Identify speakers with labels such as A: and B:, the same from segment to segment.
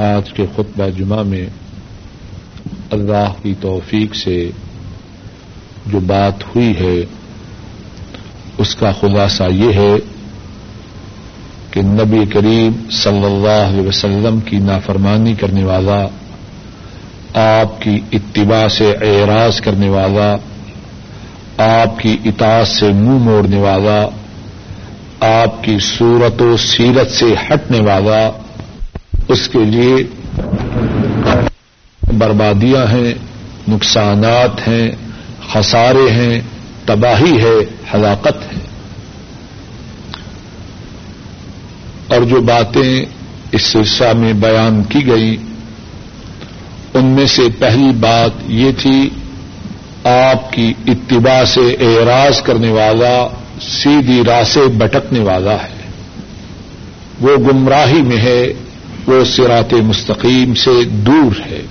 A: آج کے خطبہ جمعہ میں اللہ کی توفیق سے جو بات ہوئی ہے، اس کا خلاصہ یہ ہے کہ نبی کریم صلی اللہ علیہ وسلم کی نافرمانی کرنے والا، آپ کی اتباع سے اعراض کرنے والا، آپ کی اطاعت سے منہ موڑنے والا، آپ کی صورت و سیرت سے ہٹنے والا اس کے لیے بربادیاں ہیں، نقصانات ہیں، خسارے ہیں، تباہی ہے، ہلاکت ہے۔ اور جو باتیں اس سلسلہ میں بیان کی گئی ان میں سے پہلی بات یہ تھی، آپ کی اتباع سے اعراض کرنے والا، سیدھی راہ سے بٹکنے والا ہے۔ وہ گمراہی میں ہے وہ سرات مستقیم سے دور ہے۔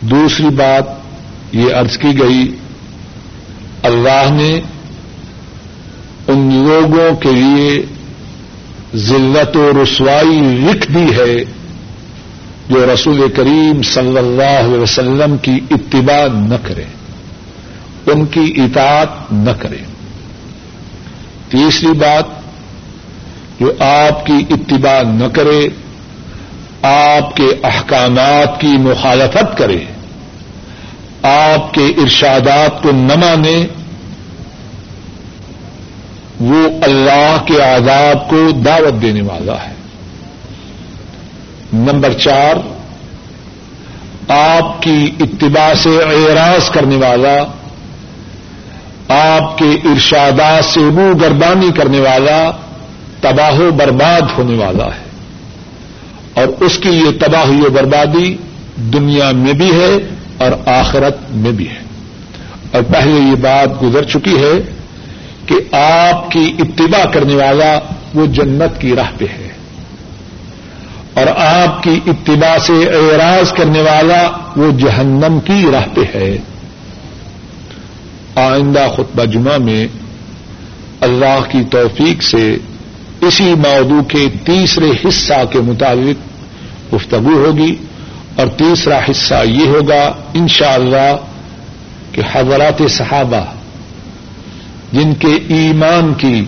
A: دوسری بات یہ عرض کی گئی، اللہ نے ان لوگوں کے لیے ذلت و رسوائی لکھ دی ہے جو رسول کریم صلی اللہ علیہ وسلم کی اتباع نہ کرے ان کی اطاعت نہ کرے تیسری بات جو آپ کی اتباع نہ کرے، آپ کے احکامات کی مخالفت کرے، آپ کے ارشادات کو نہ مانے، وہ اللہ کے آداب کو دعوت دینے والا ہے۔ نمبر چار، آپ کی اتباع سے اعراض کرنے والا، آپ کے ارشادات سے منہ گردانی کرنے والا تباہ و برباد ہونے والا ہے۔ اور اس کی یہ تباہی و بربادی دنیا میں بھی ہے اور آخرت میں بھی ہے۔ اور پہلے یہ بات گزر چکی ہے کہ آپ کی اتباع کرنے والا وہ جنت کی راہ پہ ہے۔ اور آپ کی اتباع سے اعراض کرنے والا وہ جہنم کی راہ پہ ہے۔ آئندہ خطبہ جمعہ میں اللہ کی توفیق سے اسی موضوع کے تیسرے حصہ کے مطابق گفتگو ہوگی اور تیسرا حصہ یہ ہوگا انشاءاللہ اللہ کہ حضرات صحابہ جن کے ایمان کی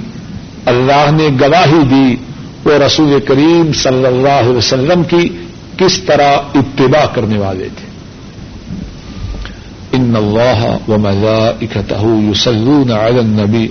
A: اللہ نے گواہی دی وہ رسول کریم صلی اللہ علیہ وسلم کی کس طرح اتباع کرنے والے تھے۔ ان اللہ و مزا يصلون على النبي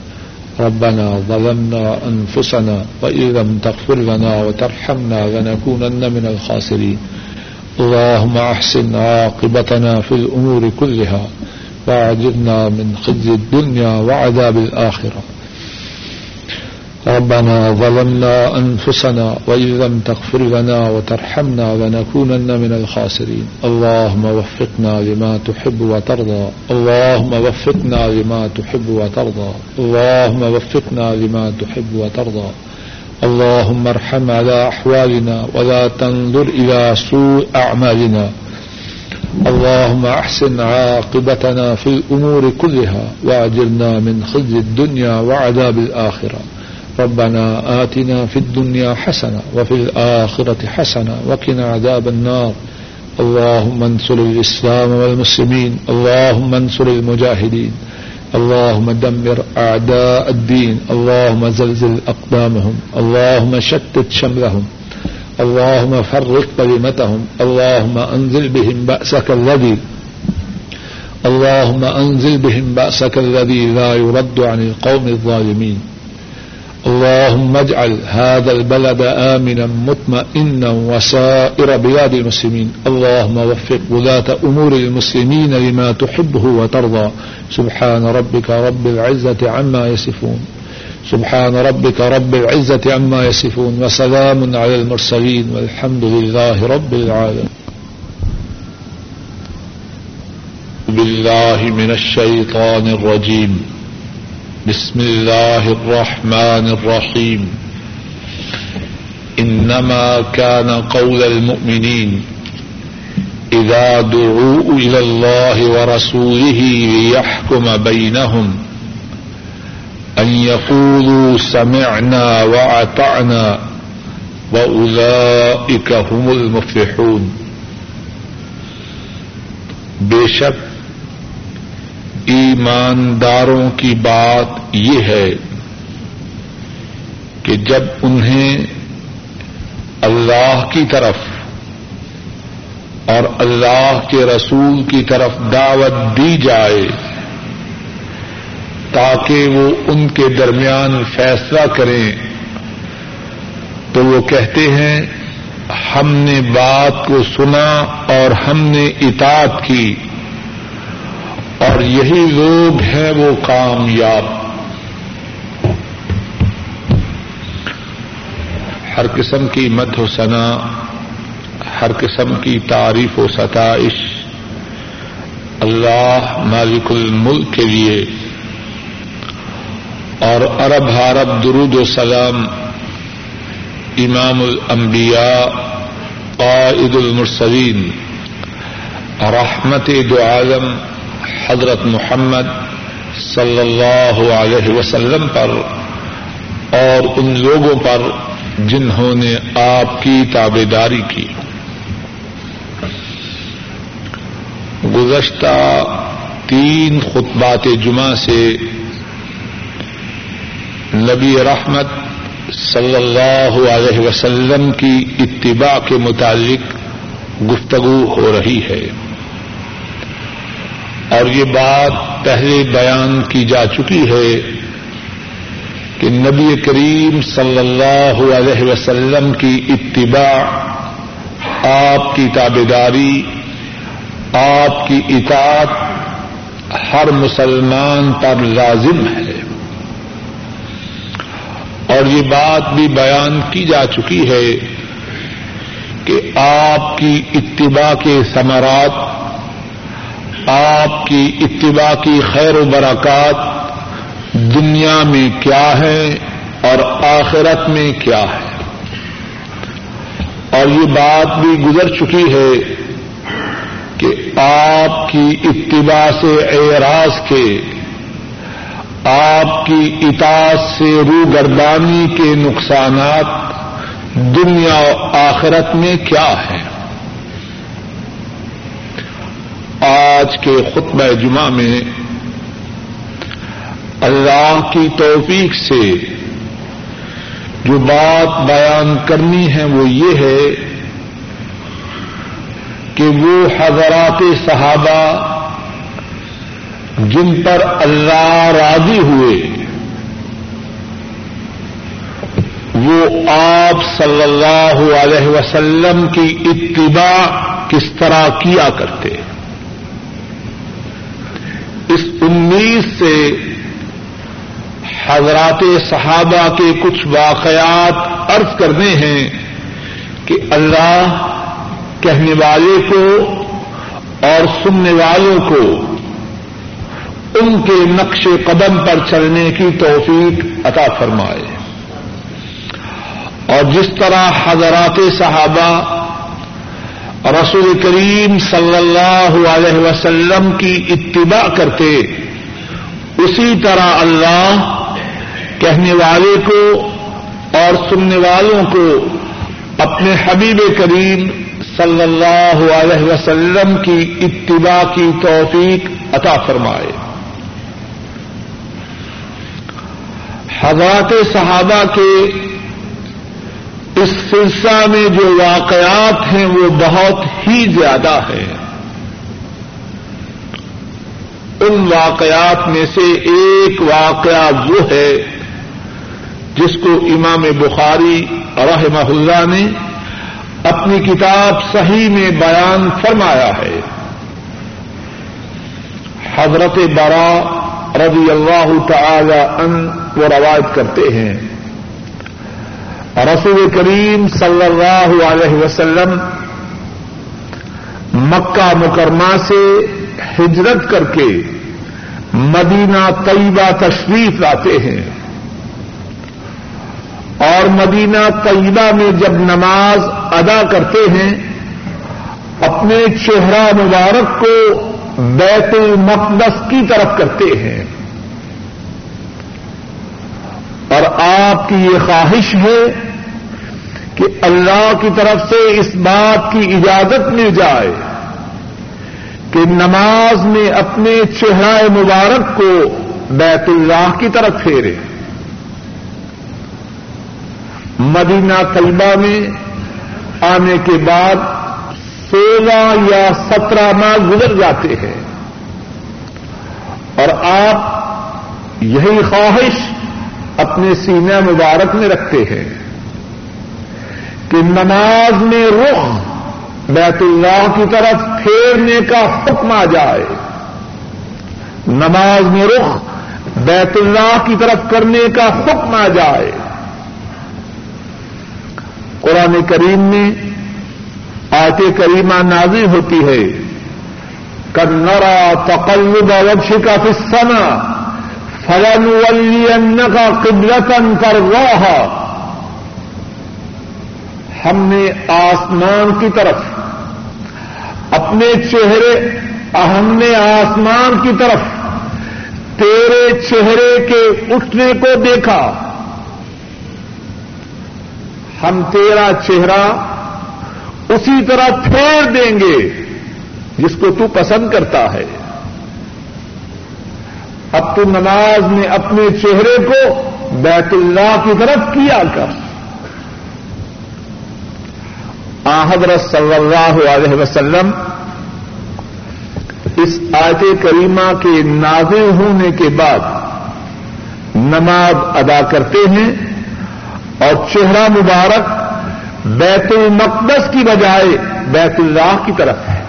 A: ربنا ظلمنا أنفسنا وإن لم تغفر لنا وترحمنا لنكونن من الخاسرين. اللهم أحسن عاقبتنا في الأمور كلها وعجبنا من خزي الدنيا وعذاب الآخرة. ربنا ظلمنا أنفسنا وإن لم تغفر لنا وترحمنا لنكونن من الخاسرين. اللهم وفقنا لما تحب وترضى. اللهم وفقنا لما تحب وترضى. اللهم وفقنا لما تحب وترضى. اللهم ارحم على أحوالنا ولا تنظر إلى سوء أعمالنا. اللهم احسن عاقبتنا في الامور كلها واجرنا من خزي الدنيا وعذاب الاخره ربنا آتنا في الدنيا حسنه وفي الاخره حسنه وقنا عذاب النار. اللهم انصر الاسلام والمسلمين. اللهم انصر المجاهدين. اللهم دمر اعداء الدين. اللهم زلزل اقدامهم اللهم شتت شملهم. اللهم فرق كلمتهم. اللهم أنزل بهم بأسك الذي اللهم أنزل بهم بأسك الذي لا يرد عن القوم الظالمين. اللهم اجعل هذا البلد آمنا، مطمئنا وسائر بلاد المسلمين. اللهم وفق ولاة أمور المسلمين لما تحبه وترضى. سبحان ربك رب العزة عما يصفون. سبحان ربك رب العزة عما يصفون. وسلام على المرسلين. والحمد لله رب العالمين. بالله من الشيطان الرجيم. بسم الله الرحمن الرحيم. إنما كان قول المؤمنين إذا دعوا إلى الله ورسوله ليحكم بينهم أن يقولوا سمعنا وأطعنا وأولئك هم المفلحون. بے شک ایمانداروں کی بات یہ ہے کہ جب انہیں اللہ کی طرف اور اللہ کے رسول کی طرف دعوت دی جائے تاکہ وہ ان کے درمیان فیصلہ کریں، تو وہ کہتے ہیں، ہم نے بات کو سنا اور ہم نے اطاعت کی۔ اور یہی لوگ ہیں وہ کامیاب۔ ہر قسم کی مد و ثنا، ہر قسم کی تعریف و ستائش۔ اللہ مالک الملک کے لیے۔ اور عرب حرب، درود و سلام۔ امام الانبیاء، قائد المرسلین۔ رحمت دو عالم۔ حضرت محمد صلی اللہ علیہ وسلم پر اور ان لوگوں پر جنہوں نے آپ کی تابے داری کی۔ گزشتہ تین خطبات جمعہ سے نبی رحمت صلی اللہ علیہ وسلم کی اتباع کے متعلق گفتگو ہو رہی ہے۔ اور یہ بات پہلے بیان کی جا چکی ہے کہ نبی کریم صلی اللہ علیہ وسلم کی اتباع، آپ کی تابے داری آپ کی اطاعت ہر مسلمان پر لازم ہے۔ اور یہ بات بھی بیان کی جا چکی ہے کہ آپ کی اتباع کے ثمرات آپ کی اتباع کی خیر و برکات دنیا میں کیا ہے اور آخرت میں کیا ہے؟ اور یہ بات بھی گزر چکی ہے کہ آپ کی اتباع سے اعراض کے، آپ کی اطاعت سے روگردانی کے نقصانات دنیا و آخرت میں کیا ہے آج کے خطبہ جمعہ میں اللہ کی توفیق سے جو بات بیان کرنی ہے وہ یہ ہے کہ وہ حضرات صحابہ جن پر اللہ راضی ہوئے، وہ آپ صلی اللہ علیہ وسلم کی اتباع کس طرح کیا کرتے؟ اس امید سے حضرات صحابہ کے کچھ واقعات عرض کرنے ہیں کہ اللہ کہنے والے کو اور سننے والوں کو ان کے نقش قدم پر چلنے کی توفیق عطا فرمائے اور جس طرح حضرات صحابہ رسول کریم صلی اللہ علیہ وسلم کی اتباع کرتے، اسی طرح اللہ کہنے والے کو اور سننے والوں کو اپنے حبیب کریم صلی اللہ علیہ وسلم کی اتباع کی توفیق عطا فرمائے۔ حضرات صحابہ کے اس سلسلہ میں جو واقعات ہیں وہ بہت ہی زیادہ ہیں۔ ان واقعات میں سے ایک واقعہ وہ ہے جس کو امام بخاری رحمہ اللہ نے اپنی کتاب صحیح میں بیان فرمایا ہے۔ حضرت برا رضی اللہ تعالی ان وہ روایت کرتے ہیں۔ رسول کریم صلی اللہ علیہ وسلم مکہ مکرمہ سے ہجرت کر کے مدینہ طیبہ تشریف لاتے ہیں۔ اور مدینہ طیبہ میں جب نماز ادا کرتے ہیں، اپنے چہرہ مبارک کو بیت المقدس کی طرف کرتے ہیں اور آپ کی یہ خواہش ہے کہ اللہ کی طرف سے اس بات کی اجازت مل جائے کہ نماز میں اپنے چہرہ مبارک کو بیت اللہ کی طرف پھیرے۔ مدینہ طیبہ میں آنے کے بعد سولہ یا سترہ ماہ گزر جاتے ہیں اور آپ یہی خواہش اپنے سینہ مبارک میں رکھتے ہیں کہ نماز میں رخ بیت اللہ کی طرف پھیرنے کا حکم آ جائے۔ نماز میں رخ بیت اللہ کی طرف کرنے کا حکم آ جائے۔ قرآن کریم میں آتے کریمہ نازی ہوتی ہے۔ کنرا تقلب وبش کا فسنا فلن ولین کا قدرتن کر رہا ہم نے آسمان کی طرف، اپنے چہرے، ہم نے آسمان کی طرف، تیرے چہرے کے اٹھنے کو دیکھا۔ ہم تیرا چہرہ اسی طرح پھیر دیں گے، جس کو تو پسند کرتا ہے۔ اب تو نماز میں اپنے چہرے کو بیت اللہ کی طرف کیا کر۔ حضرت صلی اللہ علیہ وسلم اس آیت کریمہ کے نازل ہونے کے بعد نماز ادا کرتے ہیں اور چہرہ مبارک بیت المقدس کی بجائے بیت اللہ کی طرف ہے۔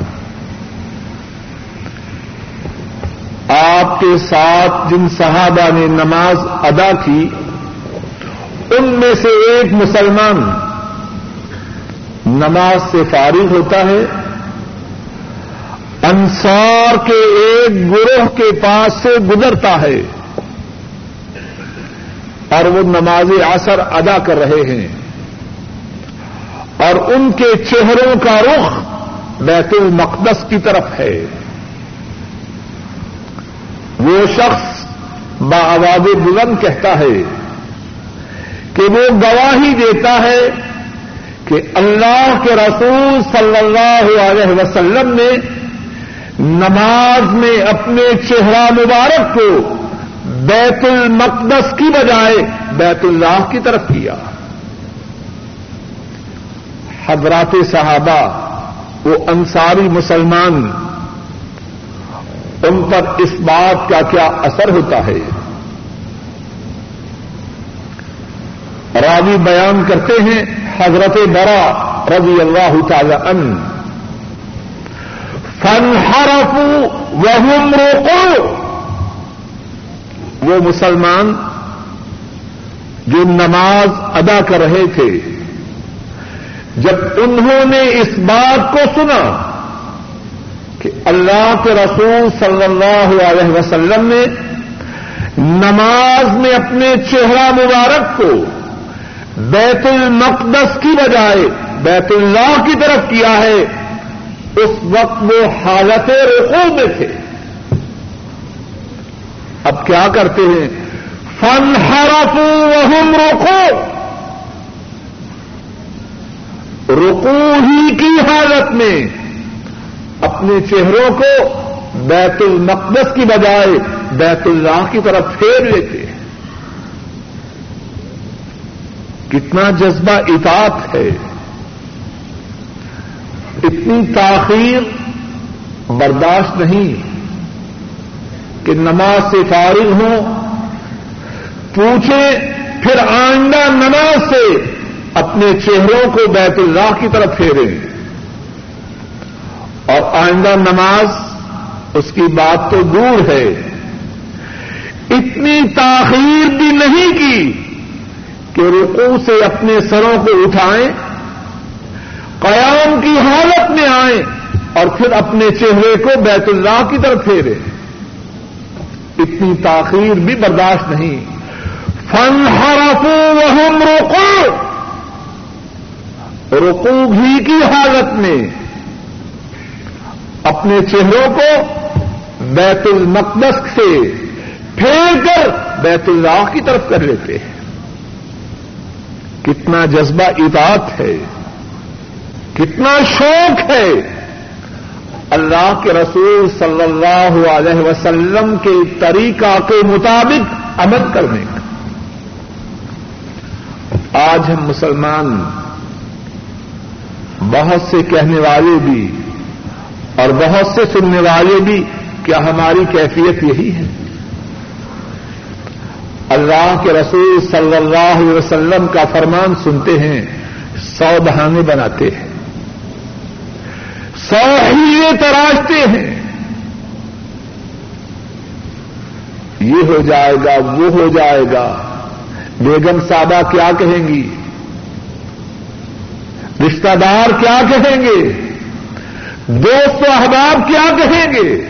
A: آپ کے ساتھ جن صحابہ نے نماز ادا کی، ان میں سے ایک مسلمان نماز سے فارغ ہوتا ہے۔ انصار کے ایک گروہ کے پاس سے گزرتا ہے۔ اور وہ نماز اثر ادا کر رہے ہیں۔ اور ان کے چہروں کا رخ بیت المقدس کی طرف ہے۔ وہ شخص آواز بلند کہتا ہے کہ وہ گواہی دیتا ہے کہ اللہ کے رسول صلی اللہ علیہ وسلم نے نماز میں اپنے چہرہ مبارک کو بیت المقدس کی بجائے بیت اللہ کی طرف کیا۔ حضرات صحابہ، وہ انصاری مسلمان ان پر اس بات کا کیا اثر ہوتا ہے؟ راوی بیان کرتے ہیں حضرت برا رضی اللہ تعالی ان فن ہرفو وہم روکو وہ مسلمان جو نماز ادا کر رہے تھے، جب انہوں نے اس بات کو سنا کہ اللہ کے رسول صلی اللہ علیہ وسلم نے نماز میں اپنے چہرہ مبارک کو بیت المقدس کی بجائے بیت اللہ کی طرف کیا ہے، اس وقت وہ حالت رخو میں تھے۔ اب کیا کرتے ہیں؟ فن ہرفو وہم روکو رکو ہی کی حالت میں اپنے چہروں کو بیت المقدس کی بجائے بیت اللہ کی طرف پھیر لیتے ہیں۔ کتنا جذبہ اطاعت ہے۔ اتنی تاخیر برداشت نہیں کہ نماز سے فارغ ہوں، پوچھیں، پھر آئندہ نماز سے اپنے چہروں کو بیت اللہ کی طرف پھیرے اور آئندہ نماز اس کی بات تو دور ہے۔ اتنی تاخیر بھی نہیں کی کہ رقو سے اپنے سروں کو اٹھائیں، قیام کی حالت میں آئیں اور پھر اپنے چہرے کو بیت اللہ کی طرف پھیرے۔ اتنی تاخیر بھی برداشت نہیں۔ فن ہرفو وہم روکو رکو بھی کی حالت میں۔ اپنے چہروں کو بیت المقدس سے پھیر کر بیت اللہ کی طرف کر لیتے ہیں۔ کتنا جذبہ اطاعت ہے۔ کتنا شوق ہے۔ اللہ کے رسول صلی اللہ علیہ وسلم کے طریقہ کے مطابق عمل کرنے کا۔ آج ہم مسلمان بہت سے کہنے والے بھی اور بہت سے سننے والے بھی کیا ہماری کیفیت یہی ہے؟ اللہ کے رسول صلی اللہ علیہ وسلم کا فرمان سنتے ہیں، سو بہانے بناتے ہیں۔ سو ہیلے تراشتے ہیں۔ یہ ہو جائے گا، وہ ہو جائے گا۔ بیگم صاحبہ کیا کہیں گی؟ رشتہ دار کیا کہیں گے؟ دوست و احباب کیا کہیں گے؟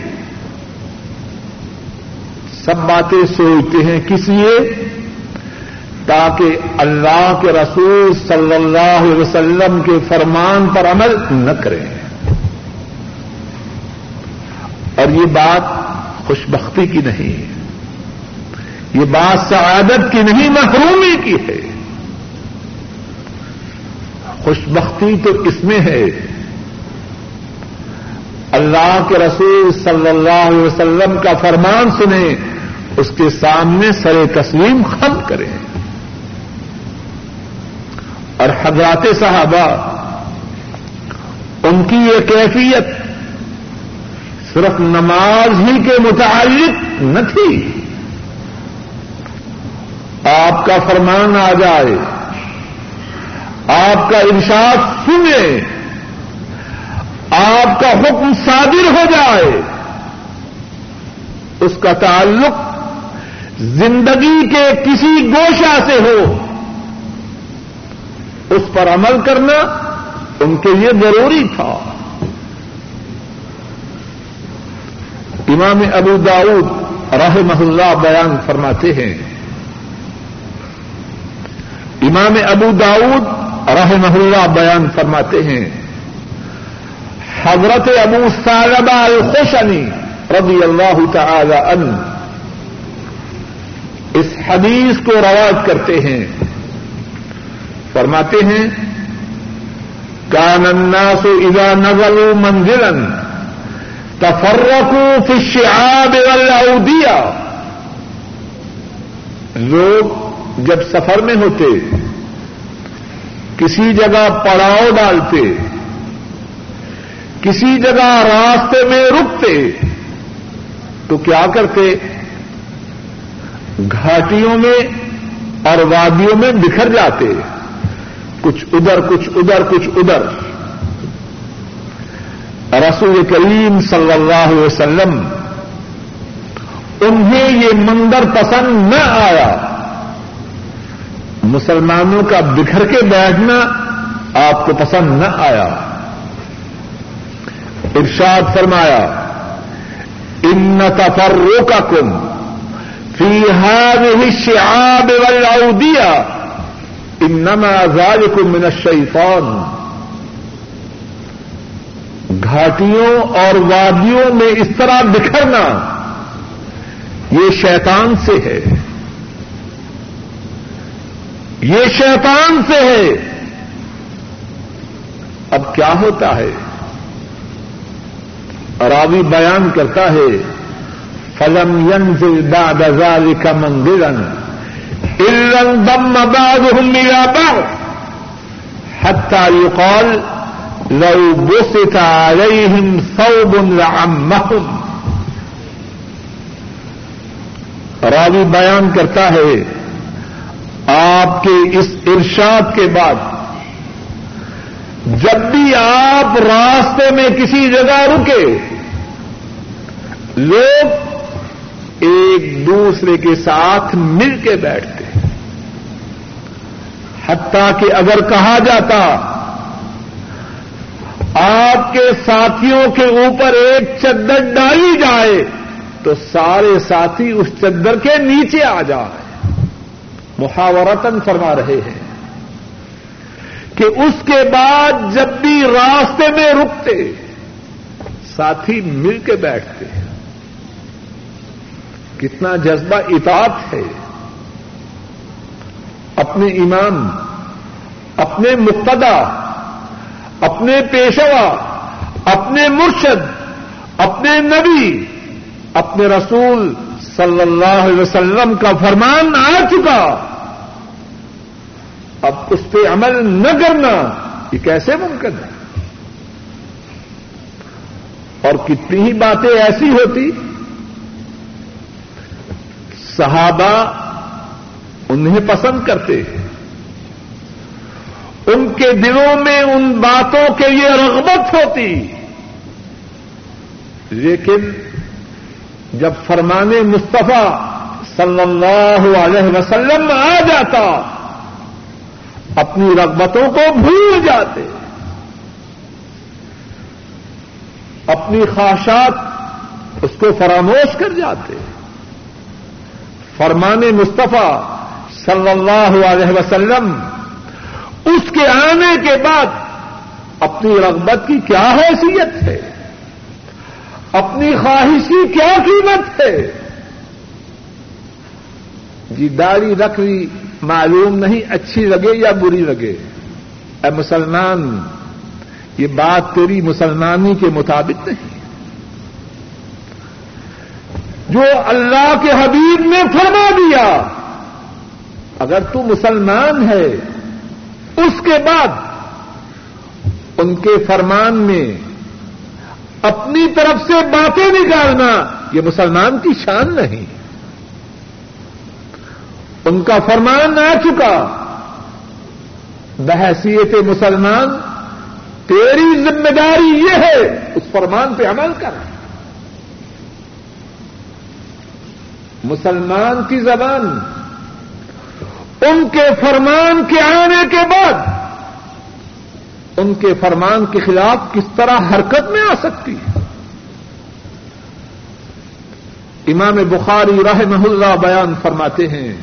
A: سب باتیں سوچتے ہیں کس لیے؟ تاکہ اللہ کے رسول صلی اللہ علیہ وسلم کے فرمان پر عمل نہ کریں۔ اور یہ بات خوشبختی کی نہیں ہے۔ یہ بات سعادت کی نہیں، محرومی کی ہے۔ خوشبختی تو اس میں ہے۔ اللہ کے رسول صلی اللہ علیہ وسلم کا فرمان سنیں، اس کے سامنے سر تسلیم خم کریں۔ اور حضرات صحابہ، ان کی یہ کیفیت صرف نماز ہی کے متعلق نہ تھی۔ آپ کا فرمان آ جائے، آپ کا ارشاد سنیں۔ آپ کا حکم صادر ہو جائے اس کا تعلق زندگی کے کسی گوشہ سے ہو اس پر عمل کرنا ان کے لیے ضروری تھا امام ابو داؤد راہ اللہ بیان فرماتے ہیں امام ابو داؤد راہ اللہ بیان فرماتے ہیں حضرت ابو سالبہ الخوشنی رضی اللہ تعالی عنہ اس حدیث کو رواج کرتے ہیں۔ فرماتے ہیں، کان الناس اذا نزلوا منزلا تفرقوا في الشعاب والاودية لوگ جب سفر میں ہوتے، کسی جگہ پڑاؤ ڈالتے کسی جگہ راستے میں رکتے تو کیا کرتے؟ گھاٹیوں میں اور وادیوں میں بکھر جاتے، کچھ ادھر کچھ ادھر کچھ ادھر۔ رسول کریم صلی اللہ علیہ وسلم، انہیں یہ منظر پسند نہ آیا۔ مسلمانوں کا بکھر کے بیٹھنا آپ کو پسند نہ آیا۔ ارشاد فرمایا، ان تفرو کا کم فی هذه الشعاب والعودية انما ذلكم من الشیطان. گھاٹیوں اور وادیوں میں اس طرح بکھرنا یہ شیطان سے ہے۔ یہ شیطان سے ہے۔ اب کیا ہوتا ہے؟ راوی بیان کرتا ہے، فلم ينزل بعد ذلك منزلا إلا انضم بعضهم إلى بعض حتى يقال لو بسط عليهم ثوب لعمهم۔ راوی بیان کرتا ہے، آپ کے اس ارشاد کے بعد، جب بھی آپ راستے میں کسی جگہ رکے لوگ ایک دوسرے کے ساتھ مل کے بیٹھتے حتیٰ کہ اگر کہا جاتا، آپ کے ساتھیوں کے اوپر ایک چدر ڈالی جائے تو سارے ساتھی اس چدر کے نیچے آ جائے محاورتن فرما رہے ہیں کہ اس کے بعد جب بھی راستے میں رکتے، ساتھی مل کے بیٹھتے کتنا جذبہ اطاعت ہے۔ اپنے امام، اپنے مقتدا اپنے پیشوا، اپنے مرشد، اپنے نبی، اپنے رسول صلی اللہ علیہ وسلم کا فرمان آ چکا۔ اب اس پہ عمل نہ کرنا، یہ کیسے ممکن ہے؟ اور کتنی ہی باتیں ایسی ہوتی صحابہ انہیں پسند کرتے ہیں۔ ان کے دلوں میں ان باتوں کے لیے رغبت ہوتی۔ لیکن جب فرمان مصطفیٰ صلی اللہ علیہ وسلم آ جاتا، اپنی رغبتوں کو بھول جاتے۔ اپنی خواہشات اس کو فراموش کر جاتے۔ فرمان مصطفیٰ صلی اللہ علیہ وسلم، اس کے آنے کے بعد اپنی رغبت کی کیا حیثیت ہے؟ اپنی خواہش کی کیا قیمت ہے؟ جی داڑھی رکھ لی معلوم نہیں، اچھی لگے یا بری لگے؟ اے مسلمان، یہ بات تیری مسلمانی کے مطابق نہیں۔ جو اللہ کے حبیب نے فرما دیا۔ اگر تو مسلمان ہے، اس کے بعد ان کے فرمان میں اپنی طرف سے باتیں نکالنا یہ مسلمان کی شان نہیں۔ ان کا فرمان آ چکا۔ بحثیت مسلمان، تیری ذمہ داری یہ ہے، اس فرمان پہ عمل کر۔ مسلمان کی زبان، ان کے فرمان کے آنے کے بعد، ان کے فرمان کے خلاف کس طرح حرکت میں آ سکتی ہے؟ امام بخاری رحمہ اللہ بیان فرماتے ہیں،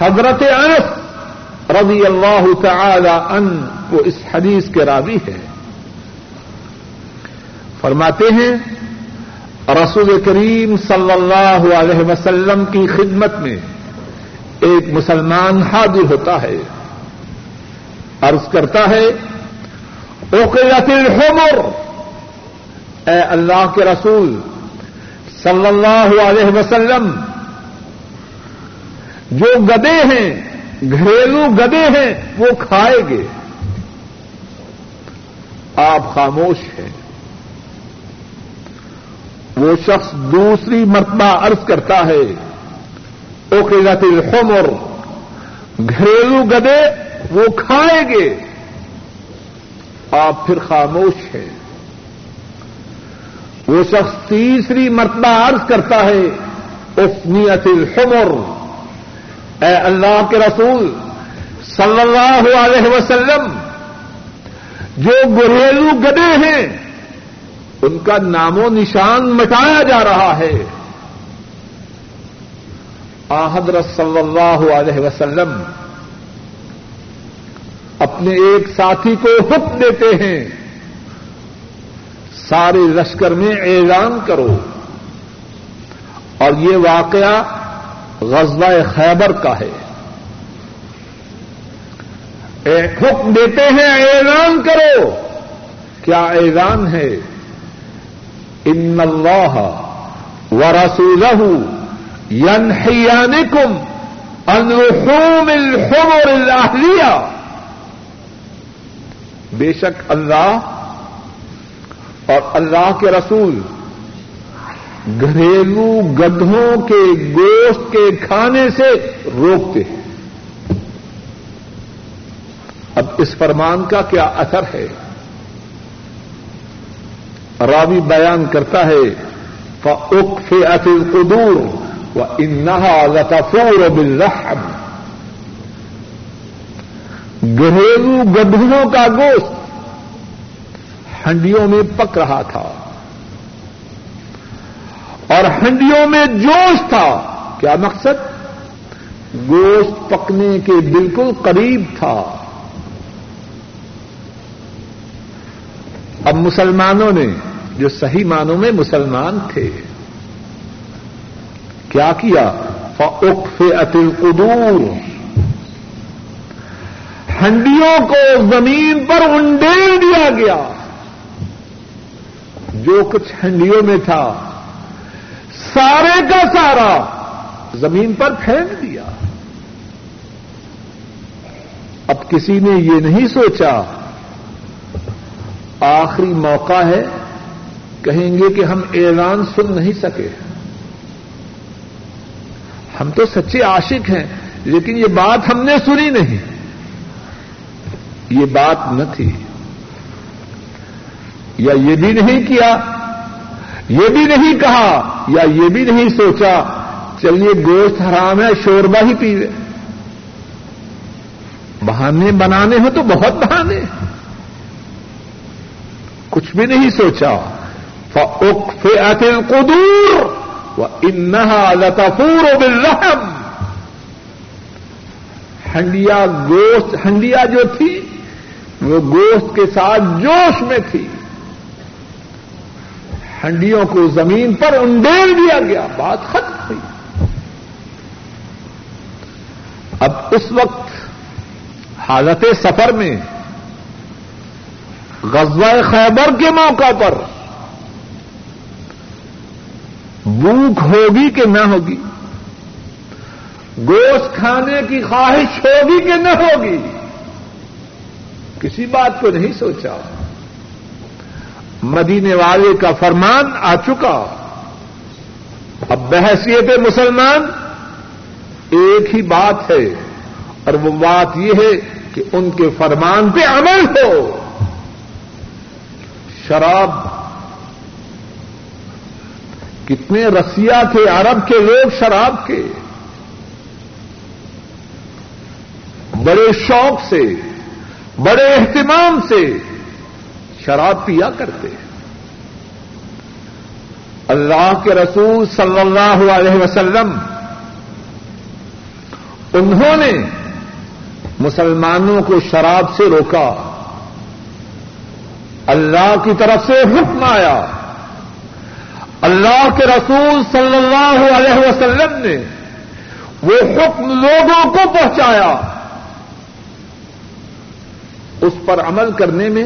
A: حضرت انس رضی اللہ تعالی ان کو اس حدیث کے راوی ہے۔ فرماتے ہیں رسول کریم صلی اللہ علیہ وسلم کی خدمت میں ایک مسلمان حاضر ہوتا ہے، عرض کرتا ہے اوقیت الحمر۔ اے اللہ کے رسول صلی اللہ علیہ وسلم، جو گدے ہیں، گھریلو گدے ہیں، وہ کھائے گے آپ خاموش ہیں۔ وہ شخص دوسری مرتبہ عرض کرتا ہے اوکیلت الحمر گھریلو گدے وہ کھائیں گے۔ آپ پھر خاموش ہیں۔ وہ شخص تیسری مرتبہ عرض کرتا ہے اسمیت الحمر اے اللہ کے رسول صلی اللہ علیہ وسلم، جو گھریلو گدے ہیں ان کا نام و نشان مٹایا جا رہا ہے۔ حضرت صلی اللہ علیہ وسلم اپنے ایک ساتھی کو حکم دیتے ہیں، سارے لشکر میں اعلان کرو۔ اور یہ واقعہ غزوہ خیبر کا ہے۔ حکم دیتے ہیں، اعلان کرو۔ کیا اعلان ہے؟ ان اللہ و رسول ينحيانكم عن لحوم الحمر الاهليه بے شک اللہ اور اللہ کے رسول گھریلو گدھوں کے گوشت کے کھانے سے روکتے ہیں۔ اب اس فرمان کا کیا اثر ہے؟ راوی بیان کرتا ہے فأكفئت القدور وإنها لتفور بالرحم۔ گھریلو گدھوں کا گوشت ہنڈیوں میں پک رہا تھا اور ہنڈیوں میں جوش تھا۔ کیا مقصد؟ گوشت پکنے کے بالکل قریب تھا۔ اب مسلمانوں نے جو صحیح معنوں میں مسلمان تھے۔ کیا کیا؟ فاقف اتل قدور ہنڈیوں کو زمین پر انڈیل دیا گیا۔ جو کچھ ہنڈیوں میں تھا، سارے کا سارا زمین پر پھینک دیا۔ اب کسی نے یہ نہیں سوچا، آخری موقع ہے کہیں گے کہ ہم اعلان سن نہیں سکے۔ ہم تو سچے عاشق ہیں، لیکن یہ بات ہم نے سنی نہیں۔ یہ بات نہ تھی۔ یا یہ بھی نہیں کیا، یہ بھی نہیں کہا، یا یہ بھی نہیں سوچا، چلیے گوشت حرام ہے شوربا ہی پی لے۔ بہانے بنانے ہو تو بہت بہانے۔ کچھ بھی نہیں سوچا۔ قدور و انہا لتفور بالرحم ہنڈیا گوشت ہنڈیا جو تھی، وہ گوشت کے ساتھ جوش میں تھی۔ ہنڈیوں کو زمین پر انڈیل دیا گیا، بات ختم ہوئی۔ اب اس وقت حالت سفر میں غزوہ خیبر کے موقع پر بھوک ہوگی کہ نہ ہوگی؟ گوشت کھانے کی خواہش ہوگی کہ نہ ہوگی؟ کسی بات کو نہیں سوچا۔ مدینے والے کا فرمان آ چکا۔ اب بحثیت مسلمان ایک ہی بات ہے، اور وہ بات یہ ہے کہ ان کے فرمان پہ عمل ہو۔ شراب کتنے رسیا تھے عرب کے لوگ، شراب کے۔ بڑے شوق سے، بڑے اہتمام سے شراب پیا کرتے اللہ کے رسول صلی اللہ علیہ وسلم، انہوں نے مسلمانوں کو شراب سے روکا، اللہ کی طرف سے حکم آیا۔ اللہ کے رسول صلی اللہ علیہ وسلم نے وہ حکم لوگوں کو پہنچایا۔ اس پر عمل کرنے میں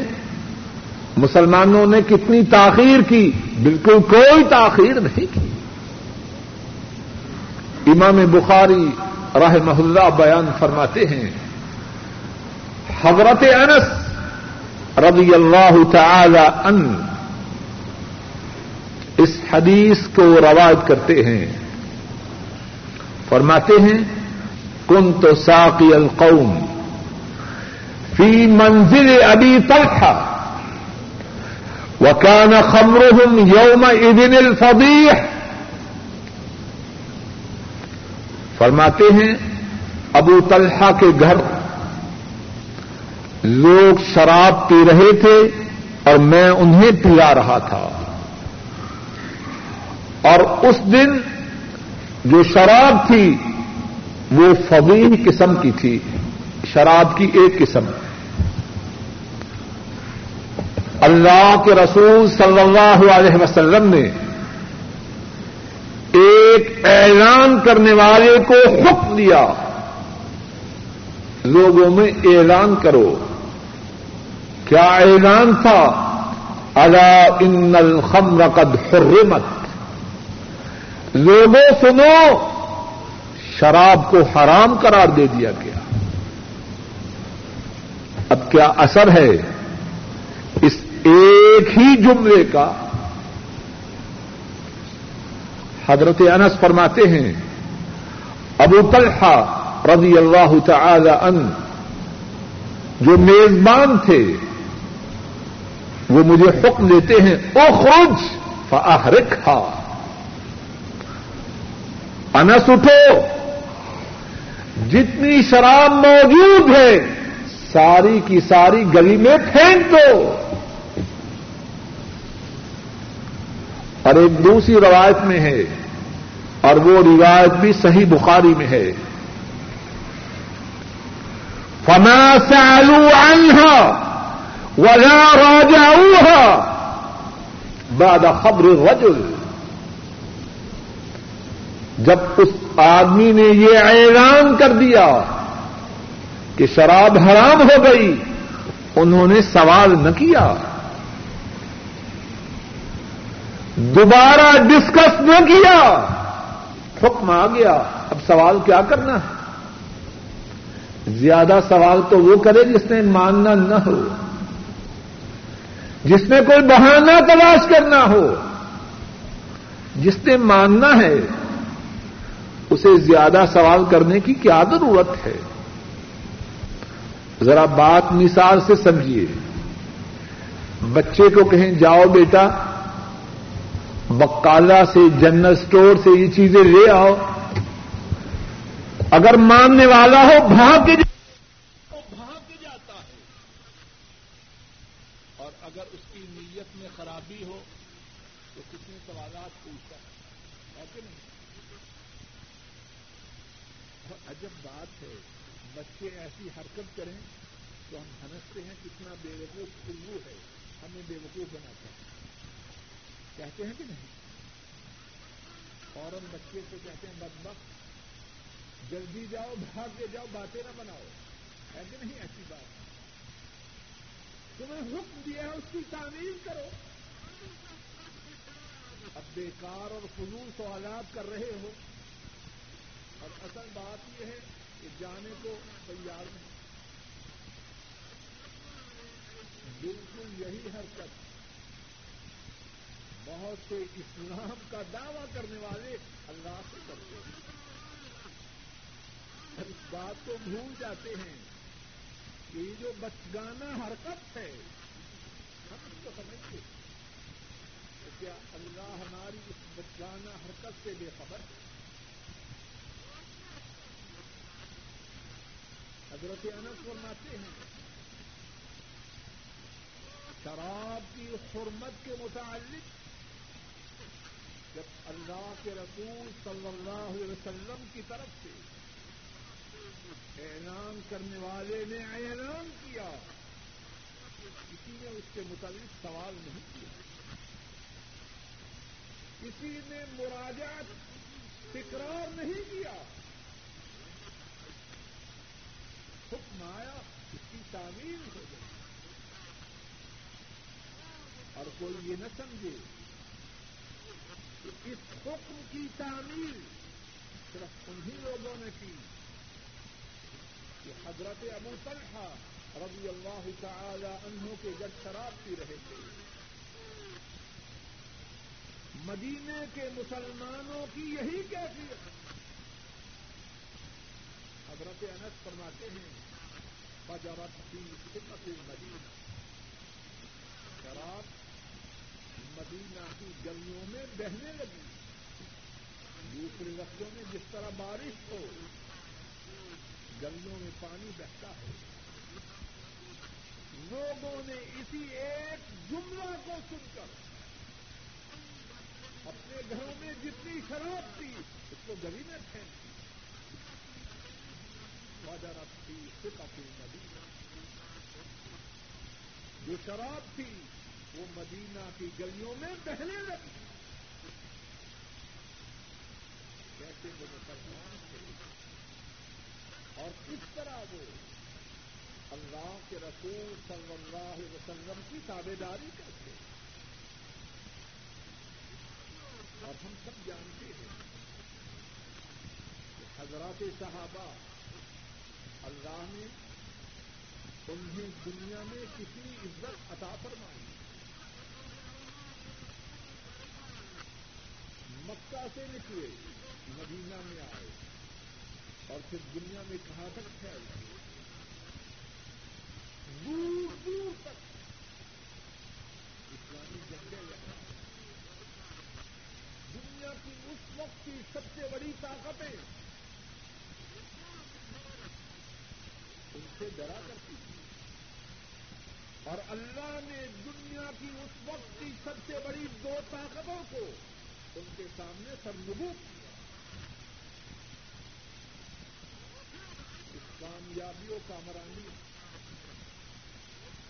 A: مسلمانوں نے کتنی تاخیر کی؟ بالکل کوئی تاخیر نہیں کی۔ امام بخاری راہ محلہ بیان فرماتے ہیں، حضرت انس رضی اللہ تعالی ان اس حدیث کو روایت کرتے ہیں۔ فرماتے ہیں کن تو ساقی القوم فی منزل ابی طلحہ وكان خمرهم يومئذ الفضيح فرماتے ہیں، ابو طلحہ کے گھر لوگ شراب پی رہے تھے اور میں انہیں پلا رہا تھا۔ اور اس دن جو شراب تھی وہ فویل قسم کی تھی، شراب کی ایک قسم۔ اللہ کے رسول صلی اللہ علیہ وسلم نے ایک اعلان کرنے والے کو حکم دیا، لوگوں میں اعلان کرو۔ کیا اعلان تھا؟ اللہ ان الخمر قد حرمت۔ لوگوں سنو، شراب کو حرام قرار دے دیا گیا۔ اب کیا اثر ہے اس ایک ہی جملے کا؟ حضرت انس فرماتے ہیں، ابو طلحہ رضی اللہ تعالی ان جو میزبان تھے، وہ مجھے حکم دیتے ہیں او خروج فاحرکھا۔ انس اٹھو جتنی شراب موجود ہے، ساری کی ساری گلی میں پھینک دو۔ اور ایک دوسری روایت میں ہے، اور وہ روایت بھی صحیح بخاری میں ہے۔ فما سالوا عنها ولا راجعوها بعد خبر الرجل۔ جب اس آدمی نے یہ اعلان کر دیا کہ شراب حرام ہو گئی، انہوں نے سوال نہ کیا۔ دوبارہ ڈسکس نہ کیا۔ حکم آ گیا۔ اب سوال کیا کرنا ہے؟ زیادہ سوال تو وہ کرے جس نے ماننا نہ ہو۔ جس نے کوئی بہانہ تلاش کرنا ہو۔ جس نے ماننا ہے۔ اسے زیادہ سوال کرنے کی کیا ضرورت ہے؟ ذرا بات مثال سے سمجھیے۔ بچے کو کہیں جاؤ بیٹا بکالا سے، جنرل اسٹور سے یہ چیزیں لے آؤ۔ اگر ماننے والا ہو، بھاگ کے بھاگ کے جاتا ہے اور اگر اس کی نیت میں خرابی ہو تو کتنے سوالات پوچھتا ہے کہ نہیں عجب بات ہے بچے ایسی حرکت کریں تو ہم سمجھتے ہیں کتنا بے وقوف الو ہے ہمیں بے وقوف بناتا ہے کہتے ہیں کہ نہیں؟ فوراً بچے کو کہتے ہیں بد بخت جلدی جاؤ، بھاگ کے جاؤ، باتیں نہ بناؤ۔ ہے کہ نہیں؟ ایسی بات۔ تمہیں حکم دیا ہے، اس کی تعمیر کرو۔ اب بیکار اور فضول سوالات کر رہے ہو۔ اور اصل بات یہ ہے کہ جانے کو تیار نہیں۔ بالکل یہی حرکت۔ بہت سے اسلام کا دعوی کرنے والے اللہ سے کرتے ہیں۔ اس بات کو بھول جاتے ہیں کہ یہ جو بچگانا حرکت ہے، ہم اس کو سمجھتے تو کیا اللہ ہماری اس بچگانا حرکت سے بے خبر ہے؟ حضرت انس فرماتے ہیں شراب کی حرمت کے متعلق جب اللہ کے رسول صلی اللہ علیہ وسلم کی طرف سے اعلان کرنے والے نے اعلان کیا کسی نے اس کے متعلق سوال نہیں کیا۔ کسی نے مراجات تکرار نہیں کیا۔ حکم آیا، اس کی تعمیر ہو گئی اور کوئی یہ نہ سمجھے اس حکم کی تعمیر صرف انہی لوگوں نے کی کہ حضرت ابو طلحہ رضی اللہ تعالی عنہ کے جب شراب پی رہے تھے مدینے کے مسلمانوں کی یہی کیفیت۔ حضرت انس فرماتے ہیں بجرت کی خدمت مدینہ شراب مدینہ کی گلیوں میں بہنے لگی۔ دوسرے لفظوں میں جس طرح بارش ہو، گلیوں میں پانی بہتا ہے۔ لوگوں نے اسی ایک جملہ کو سن کر اپنے گھروں میں جتنی شراب تھی، اس کو گلی میں پھینک بازار تھی صرف اپنی مدینہ جو شراب تھی وہ مدینہ کی گلیوں میں بہنے لگی۔ کیسے وہ مسلمان تھے؟ اور کس طرح وہ اللہ کے رسول صلی اللہ علیہ وسلم کی تابے داری کرتے؟ اور ہم سب جانتے ہیں کہ حضرات صحابہ اللہ نے انہیں دنیا میں کتنی عزت عطا فرمائی۔ مکہ سے نکلے، مدینہ میں آئے۔ اور پھر دنیا میں کہاں تک پھیل دور دور تک۔ اسلامی جنگیں لگا دنیا کی اس وقت
B: کی سب سے بڑی طاقتیں ان سے ڈرا کرتی تھی اور اللہ نے دنیا کی اس وقت کی سب سے بڑی دو طاقتوں کو ان کے سامنے سرمبو کیا اس کامیابیوں کا مرانی۔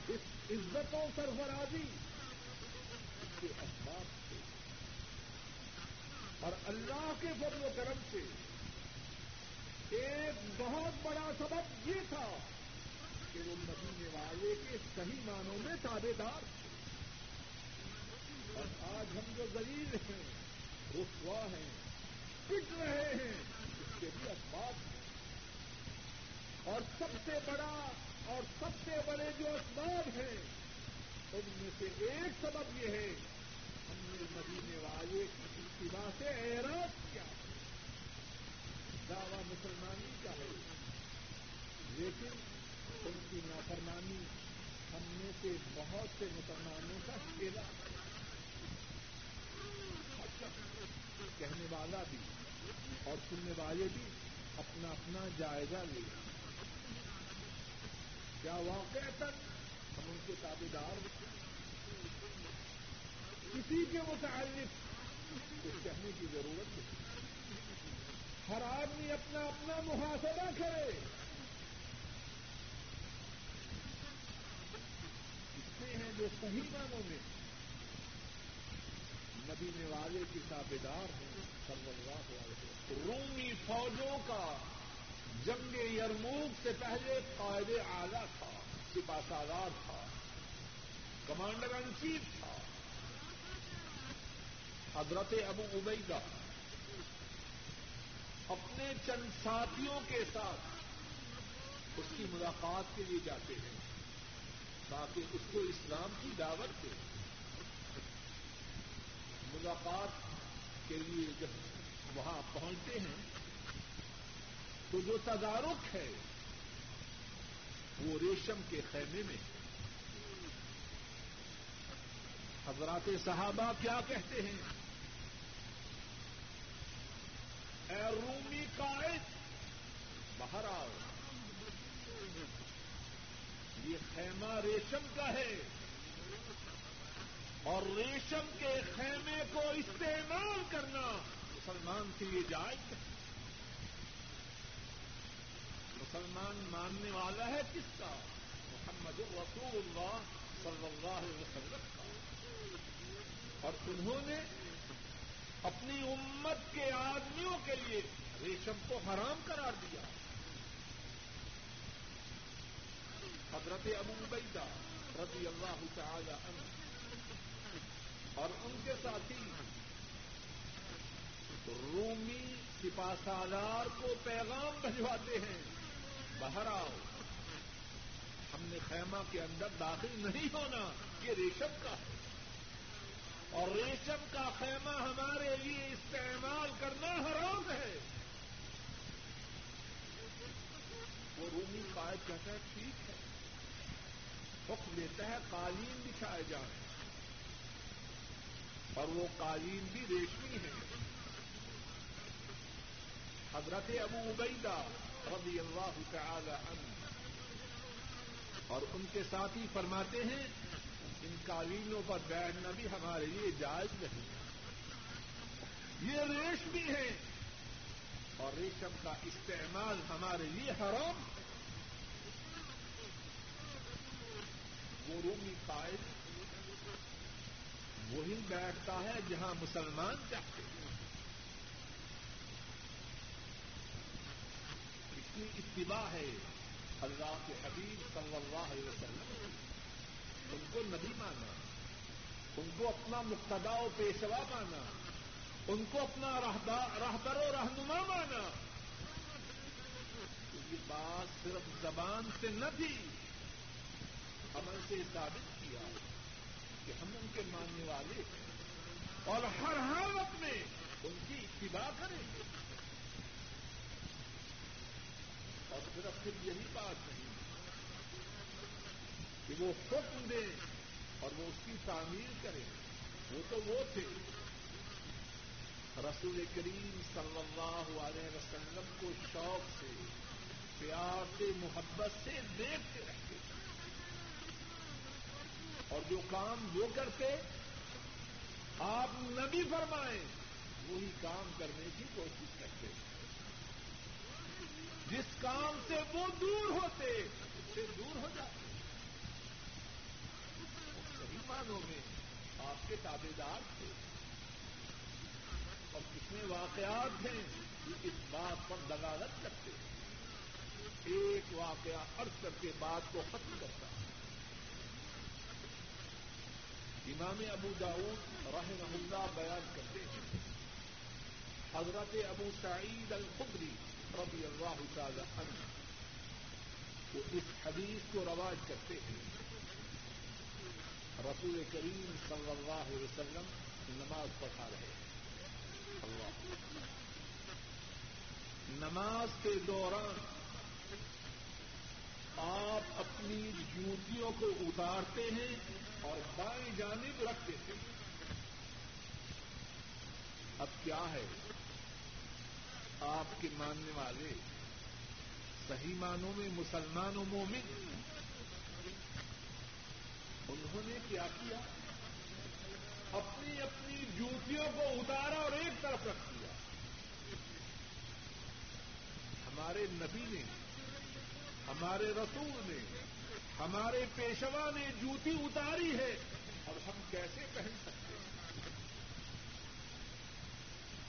B: اس عزتوں سرفرازی اس کے اسباب سے۔ اور اللہ کے فضل و کرم سے۔ ایک بہت بڑا سبب یہ تھا کہ وہ مدینے والے کے صحیح معنوں میں تابے دار اور آج ہم جو غریب ہیں رسوا ہیں پٹ رہے ہیں۔ اس کے بھی اسباب ہیں اور سب سے بڑا اور سب سے بڑے جو اسباب ہیں، ان میں سے ایک سبب یہ ہے، ہم نے مدینے والے کی اتباع سے اعراض کیا۔ دعوی مسلمانی کا ہے۔ لیکن ان کی نافرمانی ہم میں سے بہت سے مسلمانوں کا کھیلا کہنے والا بھی اور سننے والے بھی اپنا اپنا جائزہ لے کیا واقع تک؟ ہم ان کے تابے دار کسی کے متعلق کچھ کہنے کی ضرورت نہیں۔ ہر آدمی اپنا اپنا محاسبہ کرے۔ کتنے ہیں جو صحیح معنوں میں نبی والے کی تابے دار ہیں اللہ علیہ رومی فوجوں کا جنگ یرموک سے پہلے قائد اعلی تھا سپا سالار تھا، کمانڈر ان چیف تھا۔ حضرت ابو عبیدہ اپنے چند ساتھیوں کے ساتھ اس کی ملاقات کے لیے جاتے ہیں، تاکہ اس کو اسلام کی دعوت دے۔ ملاقات کے لیے جب وہاں پہنچتے ہیں، تو جو تدارک ہے، وہ ریشم کے خیمے میں حضرات صحابہ کیا کہتے ہیں؟ اے رومی قائد، باہر آؤ۔ یہ خیمہ ریشم کا ہے۔ اور ریشم کے خیمے کو استعمال کرنا مسلمان کے لیے جائز ہے۔ مسلمان ماننے والا ہے کس کا؟ محمد الرسول اللہ صلی اللہ علیہ وسلم کا۔ اور انہوں نے اپنی امت کے آدمیوں کے لیے ریشم کو حرام قرار دیا۔ حضرت ابو بیدا رضی اللہ تعالی عنہ اور ان کے ساتھی رومی سپا سالار کو پیغام بھجواتے ہیں۔ باہر آؤ۔ ہم نے خیمہ کے اندر داخل نہیں ہونا، یہ ریشم کا ہے۔ اور ریشم کا خیمہ ہمارے لیے استعمال کرنا حرام ہے۔ وہ رومی قائد کہتا ہے ٹھیک ہے۔ حکم دیتا ہے، قالین بچھائے جائیں اور وہ قالین بھی ریشمی ہے حضرت ابو عبیدہ رضی اللہ تعالی عنہ۔ اور ان کے ساتھی فرماتے ہیں، ان قالینوں پر بیٹھنا بھی ہمارے لیے جائز نہیں۔ یہ ریش بھی ہے اور ریشم کا استعمال ہمارے لیے حرام۔ وہ رومی قائد وہی بیٹھتا ہے جہاں مسلمان چاہتے ہیں۔ اتنی اتباع ہے اللہ کے حبیب صلی اللہ علیہ وسلم۔ ان کو نبی مانا، ان کو اپنا مقتدا و پیشوا مانا، ان کو اپنا رہبر و رہنما مانا۔ یہ بات صرف زبان سے نہ تھی، عمل سے ثابت کیا۔ کہ ہم ان کے ماننے والے ہیں اور ہر حالت میں ان کی اتباع کریں گے۔ اور صرف پھر یہی بات نہیں کہ وہ حکم دیں اور وہ اس کی تعمیر کریں۔ وہ تو وہ تھے۔ رسول کریم صلی اللہ علیہ وسلم کو شوق سے، پیار سے، محبت سے دیکھتے رہتے اور جو کام وہ کرتے، آپ نبی فرمائیں، وہی کام کرنے کی کوشش کرتے۔ جس کام سے وہ دور ہوتے، اس سے دور ہو جاتے۔ صحیح معنوں میں آپ کے تابے دار تھے۔ اور کتنے واقعات ہیں جو اس بات پر دلالت کرتے۔ ہیں ایک واقعہ ارد کر کے بات کو ختم کرتا ہے امام ابو داؤد رحمہ اللہ بیان کرتے ہیں۔ حضرت ابو سعید الخدری رضی اللہ تعالی عنہ وہ اس حدیث کو رواج کرتے ہیں۔ رسول کریم صلی اللہ علیہ وسلم نماز پڑھا رہے ہیں۔ اللہ۔ نماز کے دوران آپ اپنی جوتیوں کو اتارتے ہیں اور بائیں جانب رکھتے ہیں۔ اب کیا ہے؟ آپ کے ماننے والے صحیح معنوں میں مسلمان و مومن۔ انہوں نے کیا کیا؟ اپنی اپنی جوتیوں کو اتارا اور ایک طرف رکھ دیا۔ ہمارے نبی نے ہمارے رسول نے، ہمارے پیشوا نے جوتی اتاری ہے، اور ہم کیسے پہن سکتے ہیں؟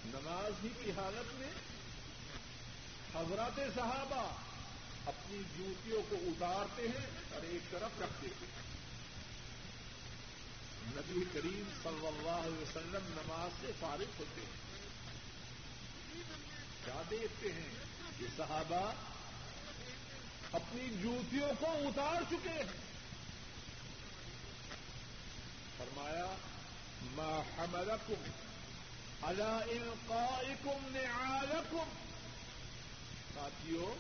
B: نماز ہی کی حالت میں حضرات صحابہ اپنی جوتیوں کو اتارتے ہیں اور ایک طرف رکھ دیتے ہیں۔ نبی کریم صلی اللہ علیہ وسلم نماز سے فارغ ہوتے ہیں۔ کیا دیکھتے ہیں کہ صحابہ اپنی جوتیوں کو اتار چکے ہیں۔ فرمایا، ما حملکم على القائکم نعالکم ساتھیوں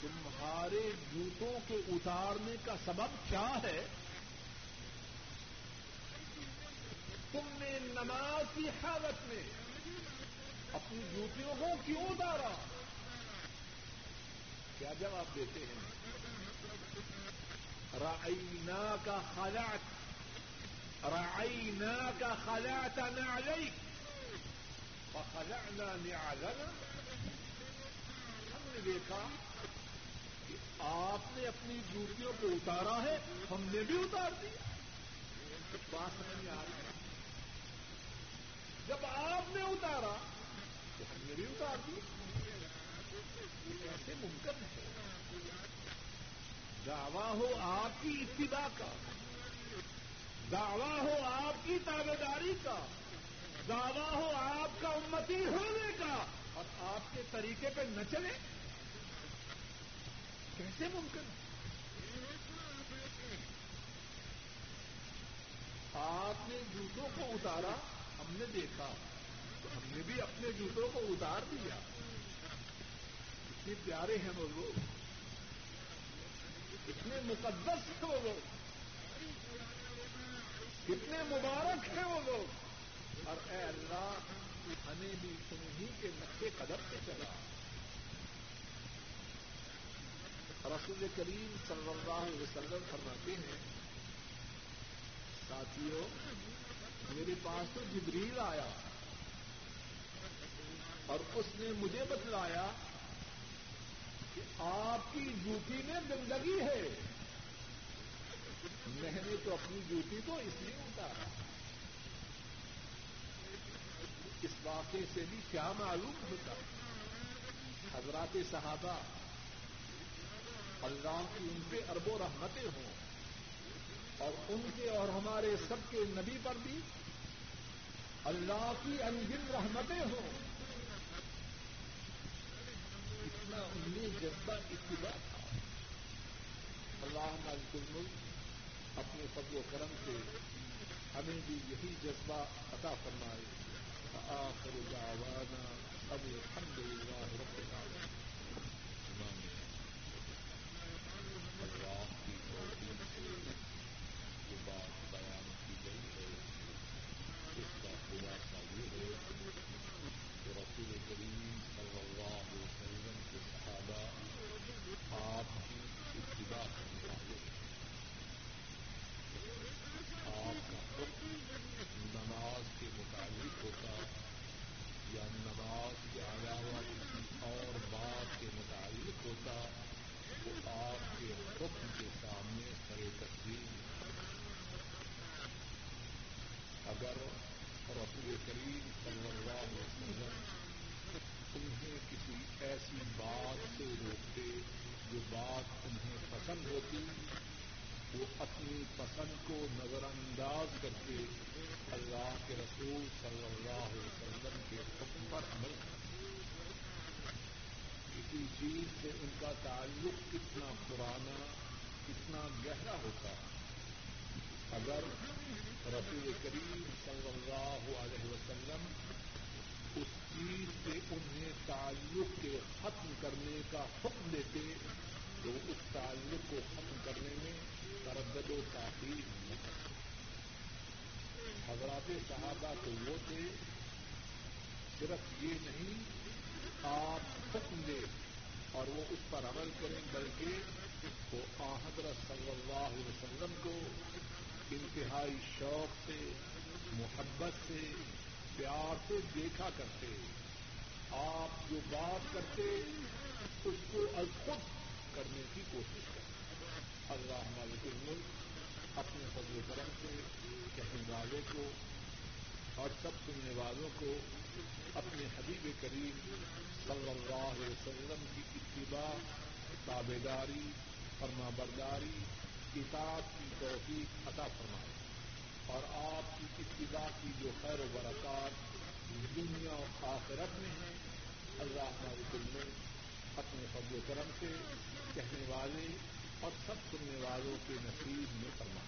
B: تمہارے جوتوں کے اتارنے کا سبب کیا ہے؟ تم نے نماز کی حالت میں اپنی جوتیوں کو کیوں اتارا؟ کیا جواب دیتے ہیں؟ رعینا کا خلعت رعینا کا خلعت نعلیک فخلعنا نعلنا۔ ہم نے دیکھا کہ آپ نے اپنی جوتیوں کو اتارا ہے، ہم نے بھی اتار دیا۔ بات سمجھ میں آ رہی ہے؟ جب آپ نے اتارا تو ہم نے بھی اتار دی کیسے ممکن ہے دعوی ہو آپ کی اتباع کا، دعوی ہو آپ کی تابے داری کا، دعوی ہو آپ کا امتی ہونے کا۔ اور آپ کے طریقے پہ نہ چلے۔ کیسے ممکن؟ آپ نے جوتوں کو اتارا، ہم نے دیکھا۔ تو ہم نے بھی اپنے جوتوں کو اتار دیا۔ اتنے پیارے ہیں وہ لوگ۔ اتنے مقدس ہیں وہ لوگ۔ کتنے مبارک ہیں وہ لوگ۔ اور اے اللہ، ہمیں بھی انہیں کے نقے قدم سے چلا۔ رسول کریم صلی اللہ علیہ وسلم فرماتے ہیں، ساتھیوں، میرے پاس تو جبریل آیا اور اس نے مجھے بتلایا کہ آپ کی جوتی میں گندگی ہے۔ میں نے تو اپنی جوتی کو اس لیے اتارا۔ اس واقعے سے بھی کیا معلوم ہوتا؟ حضرات صحابہ اللہ کی ان پہ ارب و رحمتیں ہوں اور ان کے اور ہمارے سب کے نبی پر بھی اللہ کی انگن رحمتیں ہوں۔ اتنا جذبہ اتباع تھا اللہ مالک الملک، اپنے فضل و کرم سے ہمیں بھی یہی جذبہ عطا فرمائے۔ آخر دعوانا اب الحمد للہ رب العالمین اللہ کی توفیق سے جو بات بیان کی گئی ہے اس کا خلاصہ اگر رسول کریم صلی اللہ علیہ وسلم انہیں کسی ایسی بات سے روکتے جو بات انہیں پسند ہوتی وہ اپنی پسند کو نظر انداز کر کے کے رسول صلی اللہ علیہ وسلم کے حکم پر عمل کرتے کسی چیز سے ان کا تعلق کتنا پرانا، کتنا گہرا ہوتا اگر رسول کریم صلی اللہ علیہ وسلم اس چیز سے انہیں تعلق کے ختم کرنے کا حکم دیتے، تو اس تعلق کو ختم کرنے میں تردد و تاخیر نہ کرتے حضرات صحابہ تو وہ تھے، صرف یہ نہیں، آپ حکم دے اور وہ اس پر عمل کریں، بلکہ وہ حضرت صلی اللہ علیہ وسلم کو انتہائی شوق سے، محبت سے، پیار سے دیکھا کرتے۔ آپ جو بات کرتے، اس کو از خود کرنے کی کوشش کرتے۔ اللہ مالک الملک اپنے فضل کرم سے، کہنے والے کو اور سب سننے والوں کو اپنے حبیب کریم صلی اللہ علیہ وسلم کی اتباع تابے داری فرما برداری کتاب کی توفیق عطا فرمائے۔ اور آپ کی ابتدا کی جو خیر و برکات دنیا و آخرت میں ہیں اللہ مالک میں اپنے فضل و کرم سے کہنے والے اور سب سننے والوں کے نصیب میں فرما